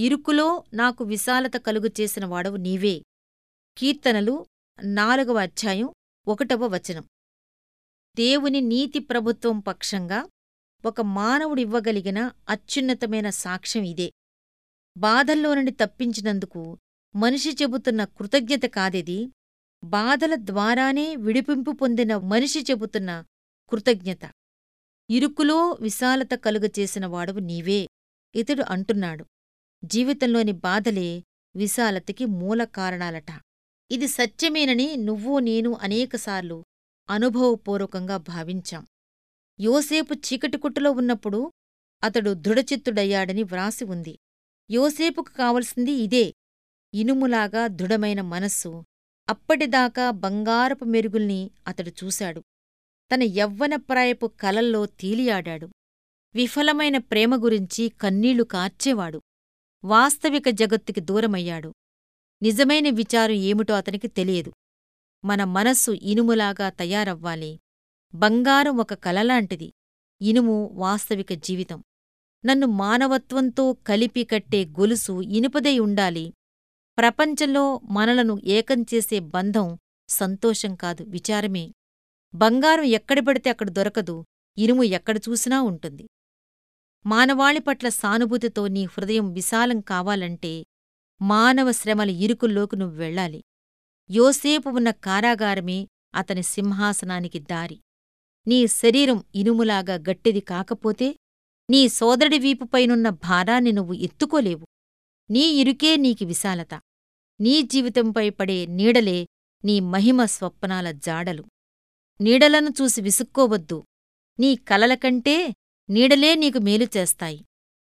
ఇరుకులో నాకు విశాలత కలుగు చేసిన వాడవు నీవే. కీర్తనలు నాలుగవ అధ్యాయం ఒకటవ వచనం. దేవుని నీతి ప్రభుత్వం పక్షంగా ఒక మానవుడివ్వగలిగిన అత్యున్నతమైన సాక్ష్యం ఇదే. బాధల్లో నుండి తప్పించినందుకు మనిషి చెబుతున్న కృతజ్ఞత కాదిది? బాధల ద్వారానే విడిపింపు పొందిన మనిషి చెబుతున్న కృతజ్ఞత. ఇరుకులో విశాలత కలుగచేసిన వాడవు నీవే. ఇతడు అంటున్నాడు. జీవితంలోని బాధలే విశాలతకి మూల కారణాలట. ఇది సత్యమేనని నువ్వూ నేను అనేకసార్లు అనుభవపూర్వకంగా భావించాం. యోసేపు చీకటికుట్టులో ఉన్నప్పుడు అతడు దృఢచిత్తుడయ్యాడని వ్రాసి ఉంది. యోసేపుకు కావలసింది ఇదే. ఇనుములాగా దృఢమైన మనస్సు అప్పటిదాకా బంగారపు మెరుగుల్ని అతడు చూశాడు. తన యవ్వనప్రాయపు కలల్లో తేలియాడాడు. విఫలమైన ప్రేమ గురించి కన్నీళ్ళు కార్చేవాడు. వాస్తవిక జగత్తుకి దూరమయ్యాడు. నిజమైన విచారం ఏమిటో అతనికి తెలియదు. మన మనస్సు ఇనుములాగా తయారవ్వాలి. బంగారం ఒక కలలాంటిది. ఇనుము వాస్తవిక జీవితం. నన్ను మానవత్వంతో కలిపి కట్టే గొలుసు ఇనుపదై ఉండాలి. ప్రపంచంలో మనలను ఏకం చేసే బంధం సంతోషం కాదు విచారమే. బంగారం ఎక్కడ పడితే అక్కడ దొరకదు. ఇనుము ఎక్కడ చూసినా ఉంటుంది. మానవాళి పట్ల సానుభూతితో నీ హృదయం విశాలం కావాలంటే మానవ శ్రమల ఇరుకుల్లోకి నువ్వు వెళ్ళాలి. యోసేపు ఉన్న కారాగారమే అతని సింహాసనానికి దారి. నీ శరీరం ఇనుములాగా గట్టిది కాకపోతే నీ సోదరుడి వీపుపైనున్న భారాన్ని నువ్వు ఎత్తుకోలేవు. నీ ఇరుకే నీకి విశాలత. నీ జీవితంపై పడే నీడలే నీ మహిమ స్వప్నాల జాడలు. నీడలను చూసి విసుక్కోవద్దు. నీ కలలకంటే నీడలే నీకు మేలు చేస్తాయి.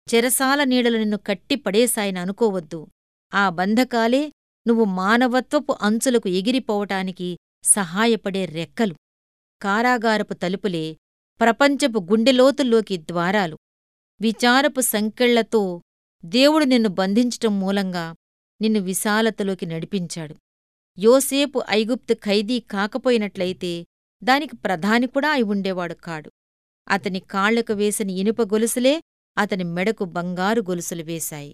చెరసాల నీడలు నిన్ను కట్టి పడేశాయని అనుకోవద్దు. ఆ బంధకాలే నువ్వు మానవత్వపు అంచులకు ఎగిరిపోవటానికి సహాయపడే రెక్కలు. కారాగారపు తలుపులే ప్రపంచపు గుండెలోతుల్లోకి ద్వారాలు. విచారపు సంకెళ్ళతో దేవుడు నిన్ను బంధించటం మూలంగా నిన్ను విశాలతలోకి నడిపించాడు. యోసేపు ఐగుప్తు ఖైదీ కాకపోయినట్లయితే దానికి ప్రధాని కూడా అయి ఉండేవాడు కాడు. అతని కాళ్ళకు వేసిన ఇనుప గొలుసులే అతని మెడకు బంగారు గొలుసులు వేశాయి.